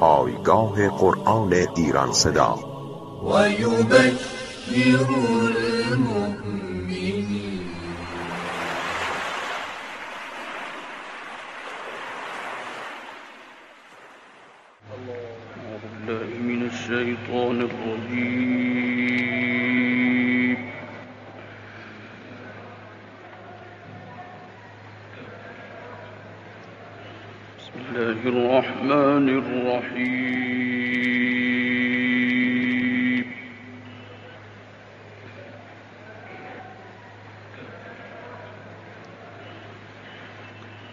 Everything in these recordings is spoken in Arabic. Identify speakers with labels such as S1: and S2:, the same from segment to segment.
S1: پایگاه قرآن ایران صدا.
S2: و یبشر المؤمنین
S3: من الشیطان الرجیم الرحمن الرحيم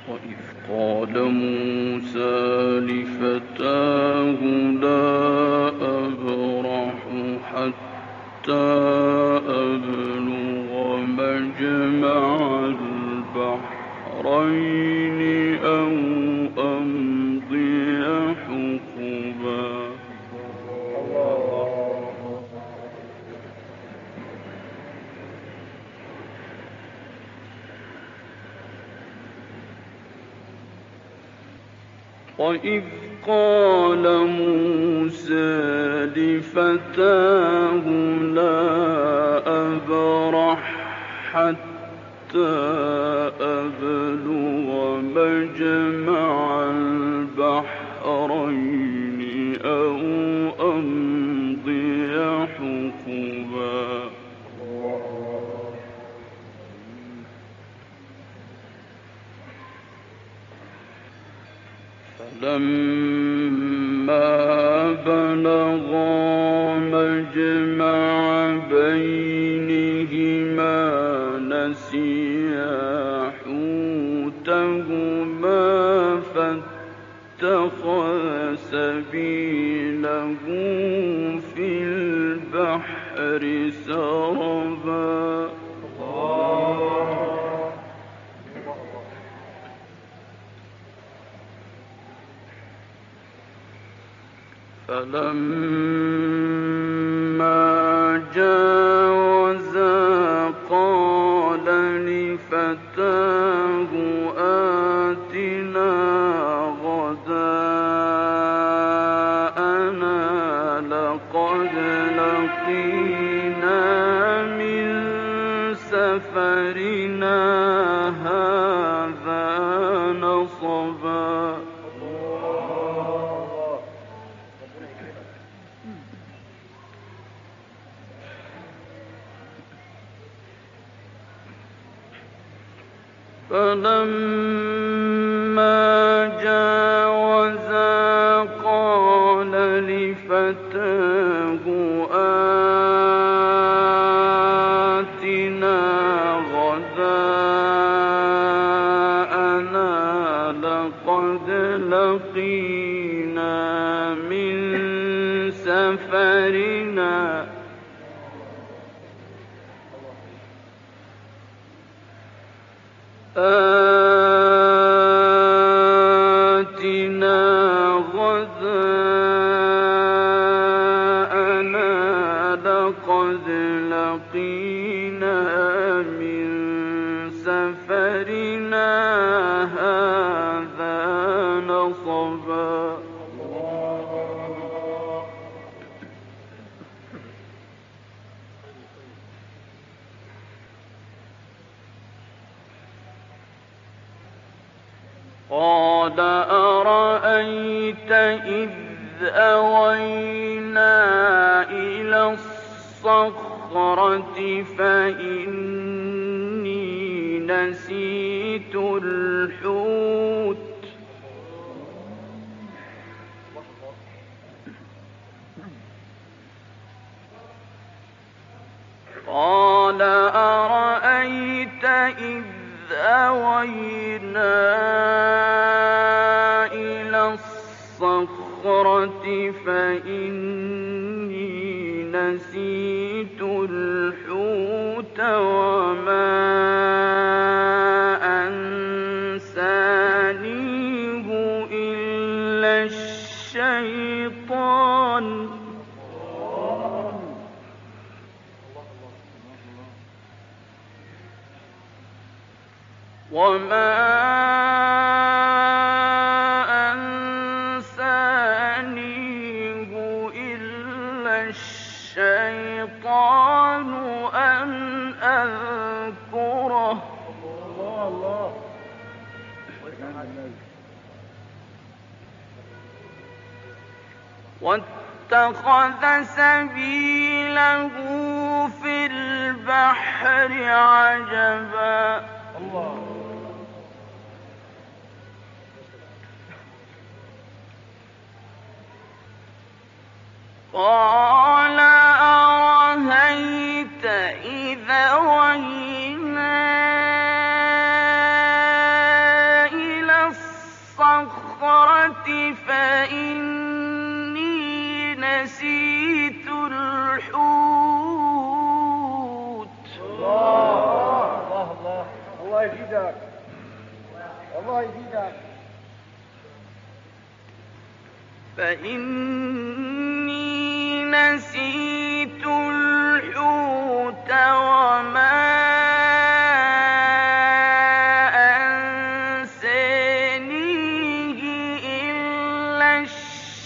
S3: وإذ قال موسى لفتاه لا أبرح حتى أبلغ مجمع البحرين أو وإذ قال موسى لفتاه لا أبرح حتى أبلغ مجمع فلما بلغا مجمع بينهما نسيا حوتهما سبيله في البحر سربا. فلما قال إذ أوينا إلى الصخرة فإني نسيت الحوت. قال أرأيت إذ أوينا إلى الصخرة فإني نسيت الحوت وما وينا إلى الصخرة فإن نسيت الحوت الله الله الله الله يفيدك الله يفيدك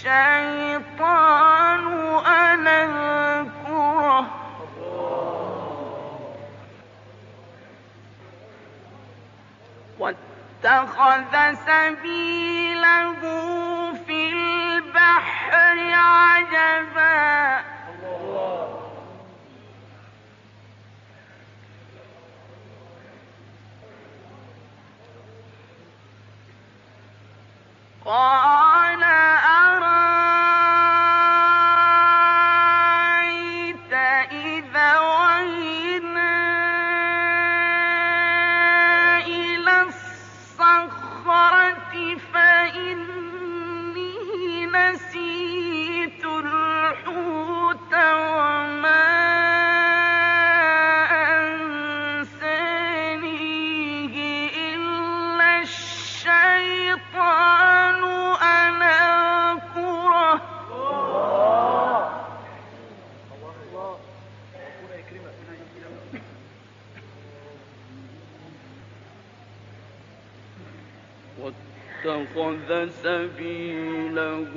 S3: نسيت الحوت وما واتخذ سبيله في البحر عجبا. قال واتخذ سبيله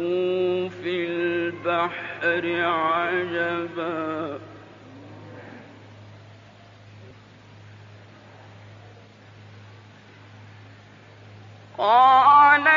S3: في البحر عجبا. قال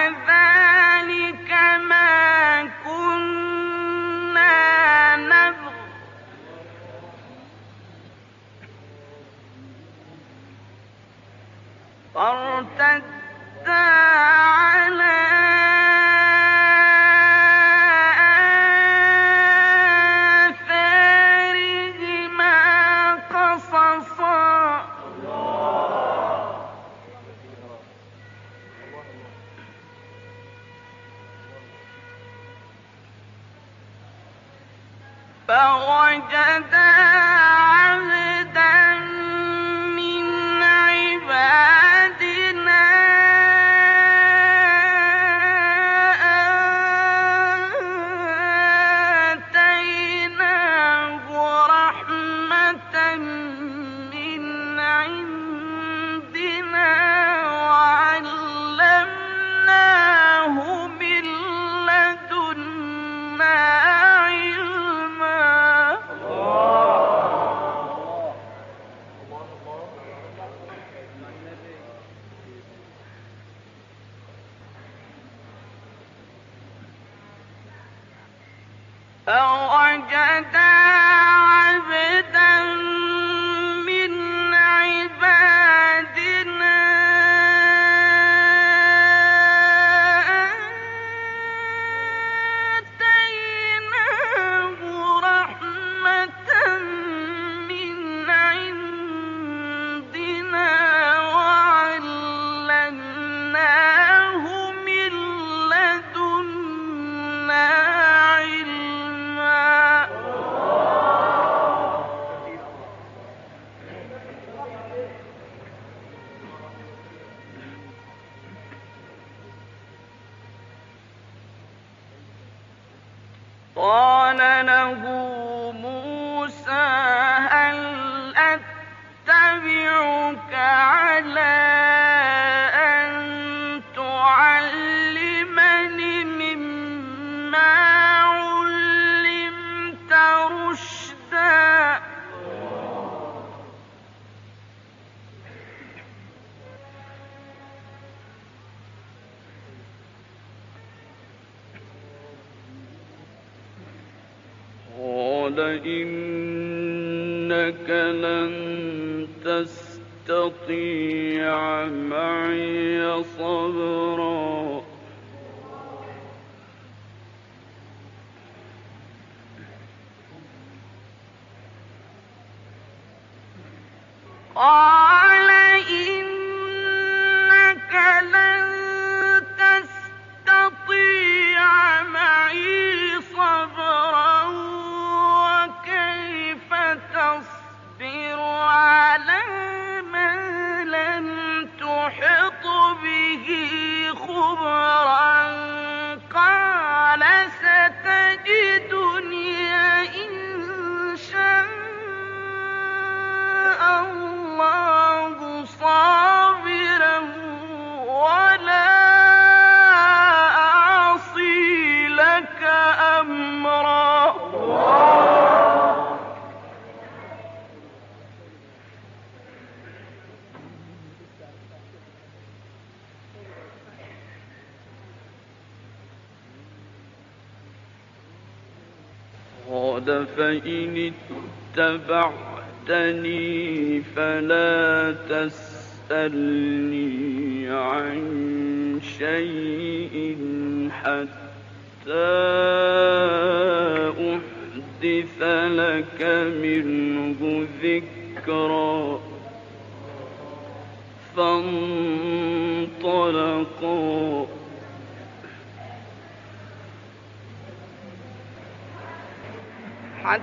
S3: فوجدا قال إنك لن تستطيع معي قال فإن اتبعتني فلا تسألني عن شيء حتى أحدث لك منه ذكرا فانطلقا حتى إذا ركبا في السفينة خرقها قال أخرقتها لتغرق أهلها لقد جئت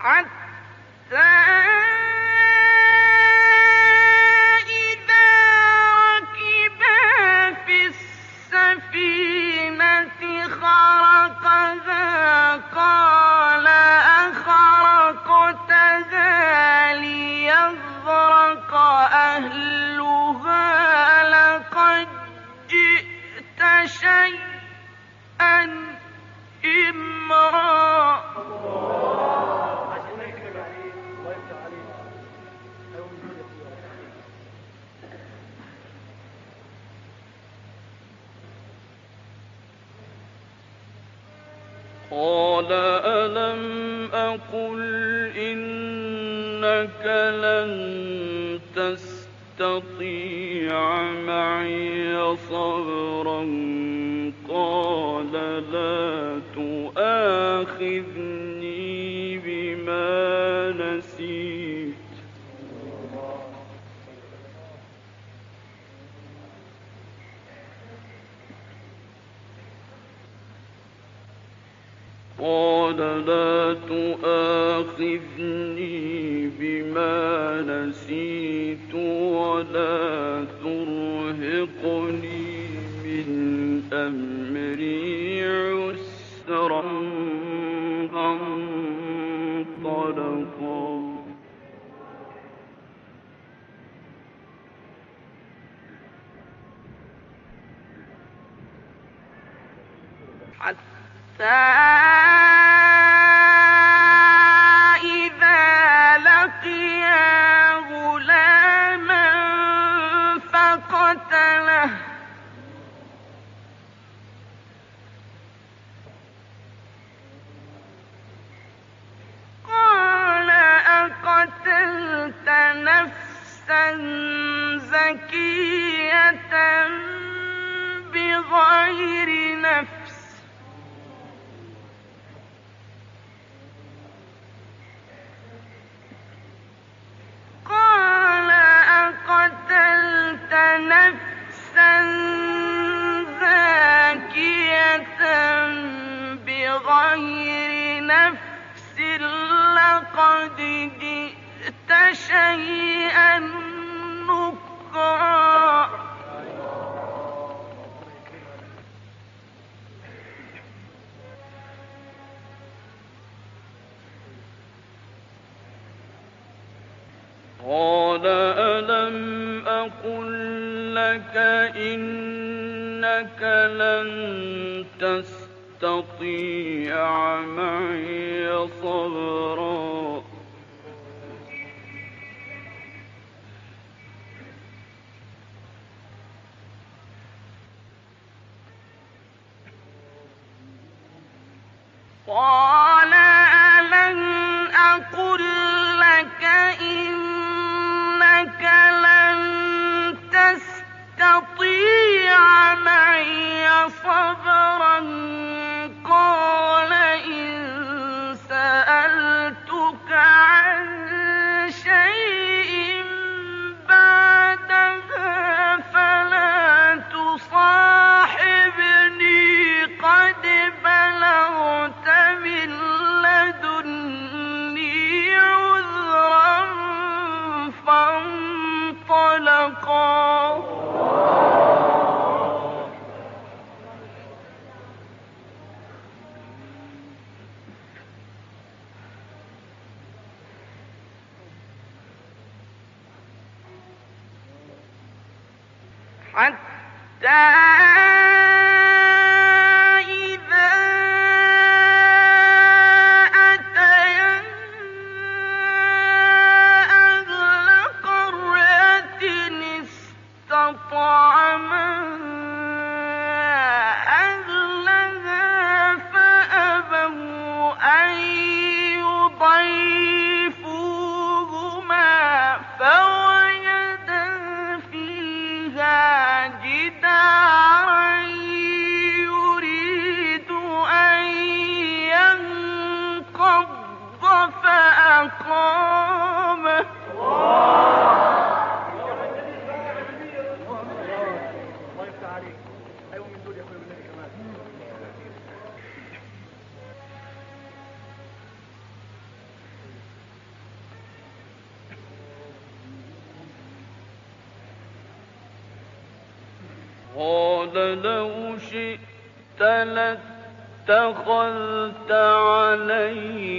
S3: حتى ترهقني من أمري عسرا فانطلقا. حتى بغير نفس. قال أقتلت نفسا زاكية بغير نفس لقد جئت شيئا نكرا قال ألم أقل لك إنك لن تستطيع معي صبرا حتى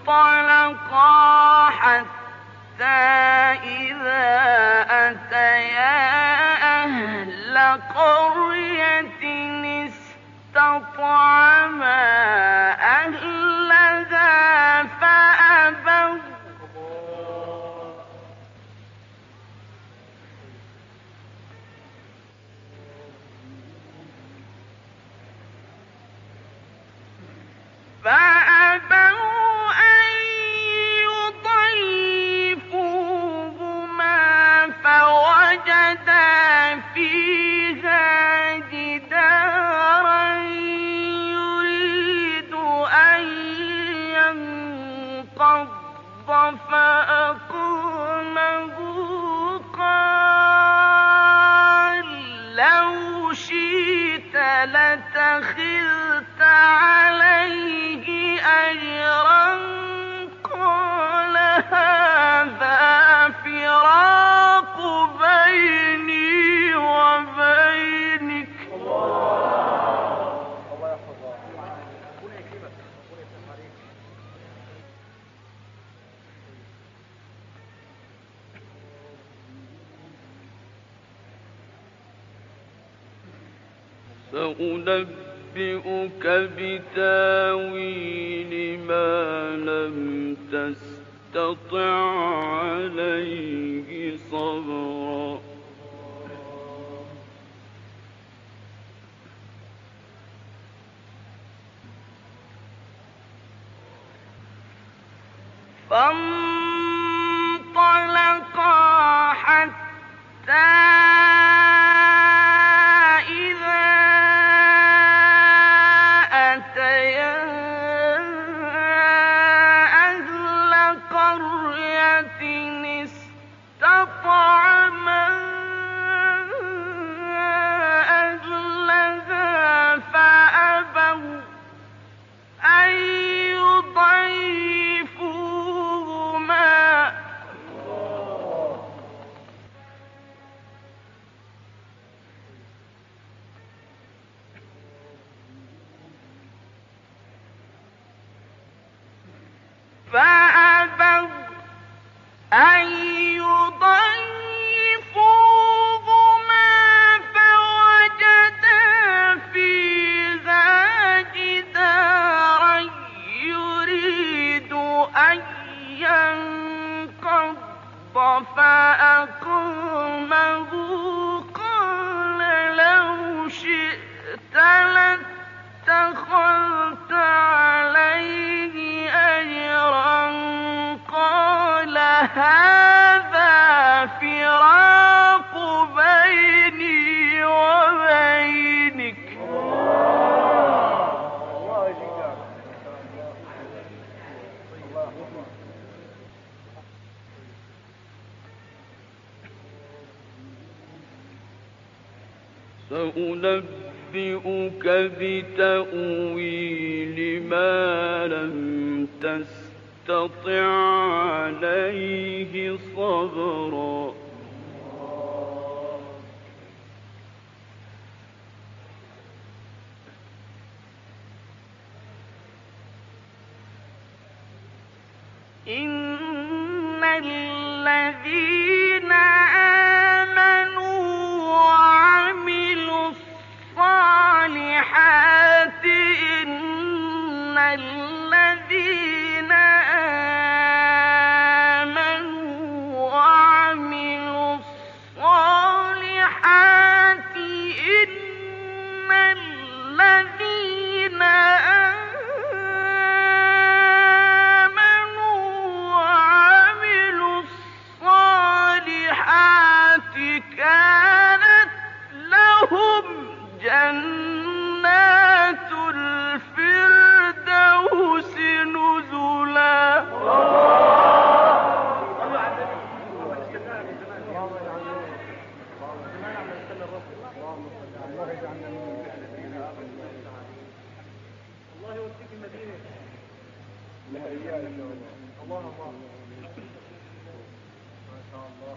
S3: فانطلقا حتى إذا أتيا أهل قرية استطعما أهلها فأبوا. فأبوا. أنبئك بتاويل ما لم تستطع عليه صبرا. سأنبئك بتأويل ما لم تستطع عليه صبرا. الله يجعلنا من الله يوفقك المدينة الله الله ما شاء الله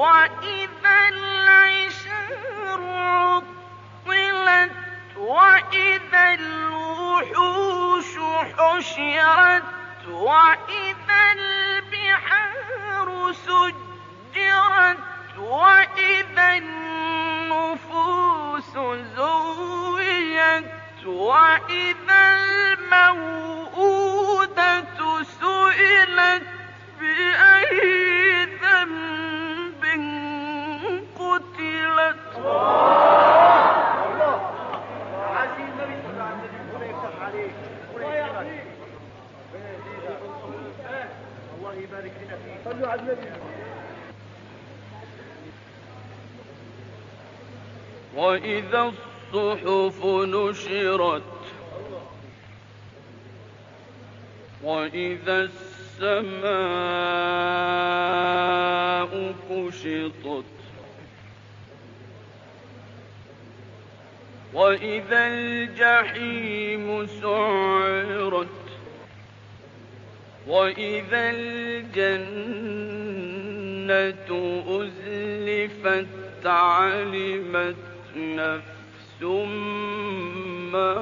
S3: وإذا العشار عطلت وإذا الوحوش حشرت وإذا البحار سجرت وإذا النفوس زوجت وإذا الموءودة وإذا الصحف نشرت وإذا السماء كشطت وإذا الجحيم سعرت وإذا الجنة أزلفت علمت نفس ما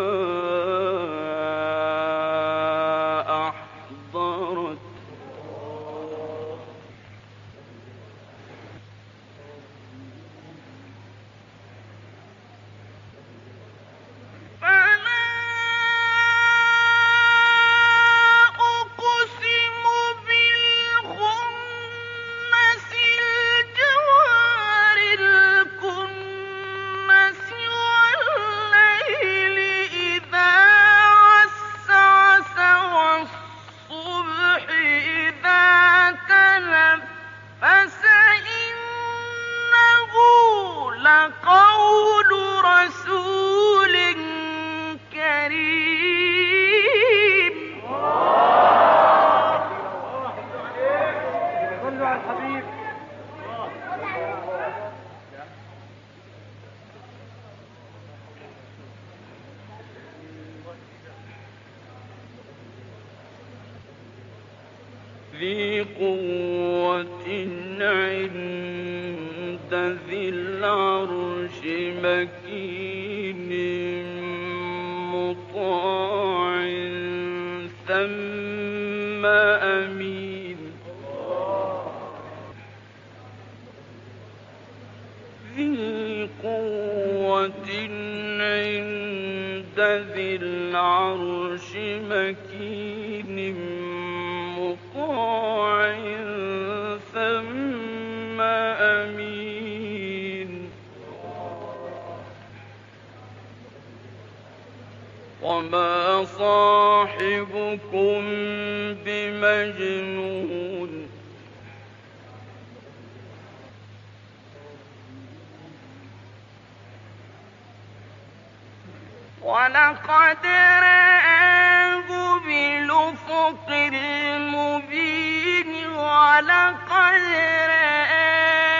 S3: ولقد رآه بالأفق المبين ولقد رآه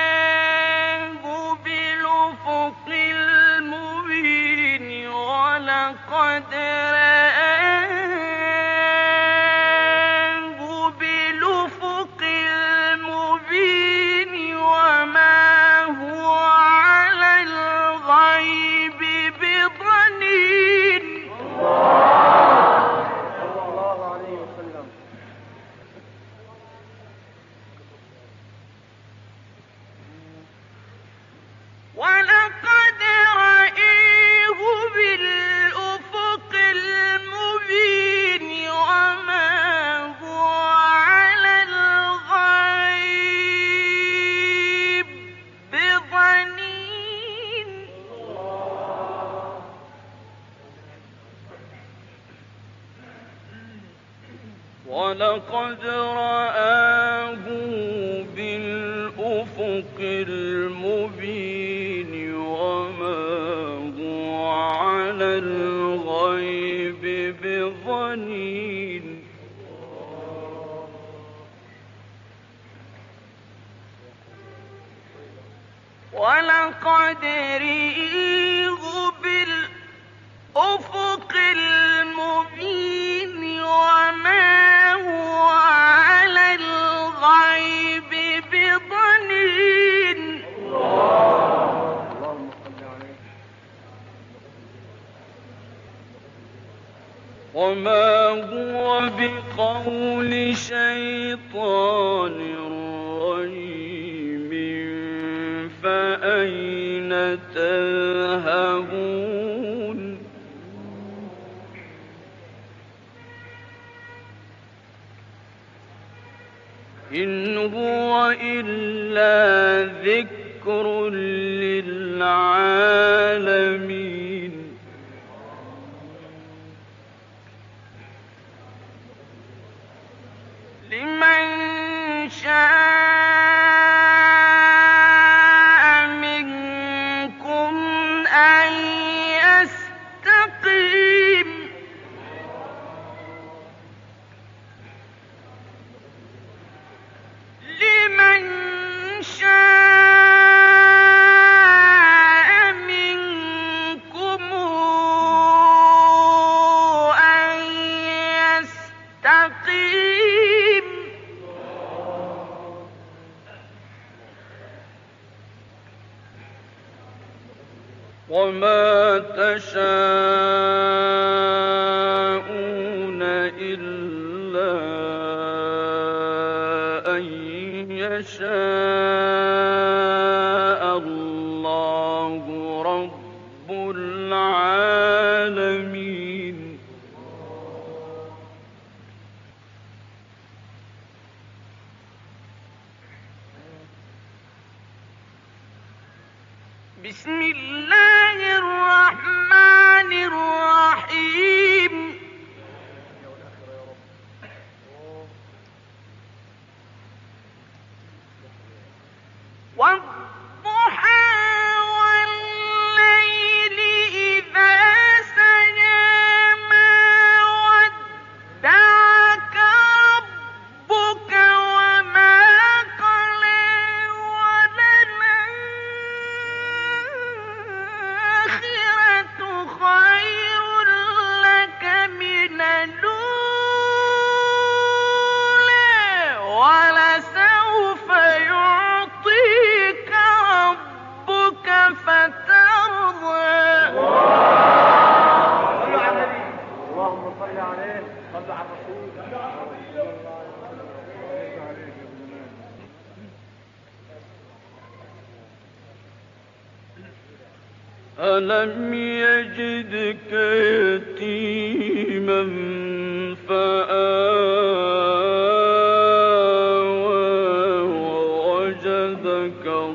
S3: بالأفق المبين ولقد رآه تذهبون إن هو إلا ذكر للعالمين. بسم الله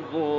S3: الظلم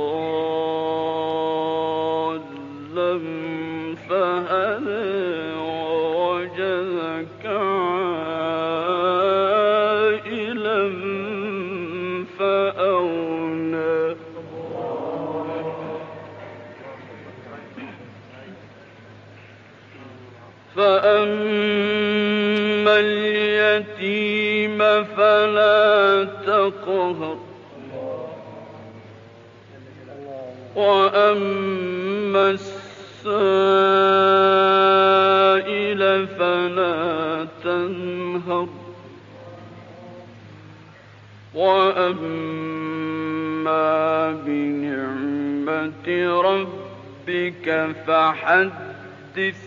S3: ربك فحدث.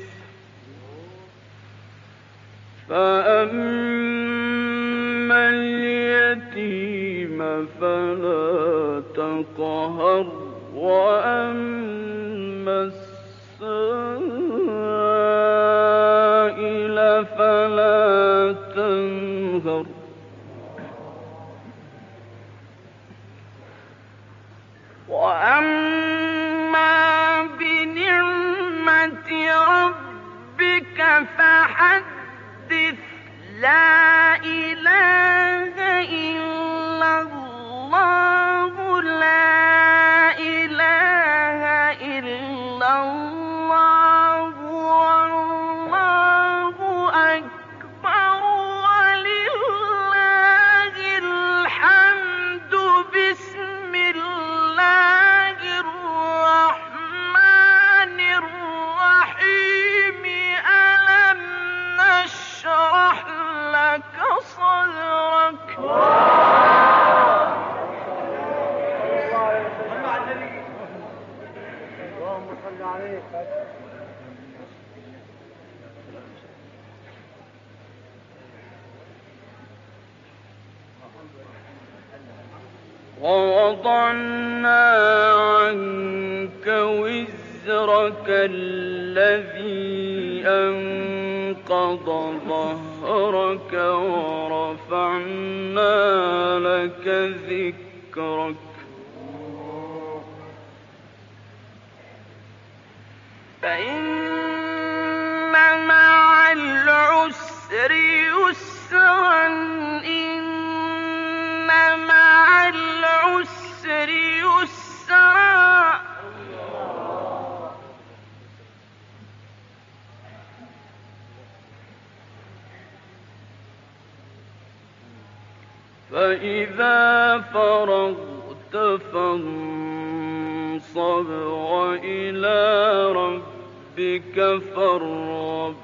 S3: فأما اليتيم فلا تقهر وأما السائل فلا تنهر. وأما ورفعنا لك ذكرك. فإن مع العسر فإذا فرغت فانصب وإلى ربك فارغب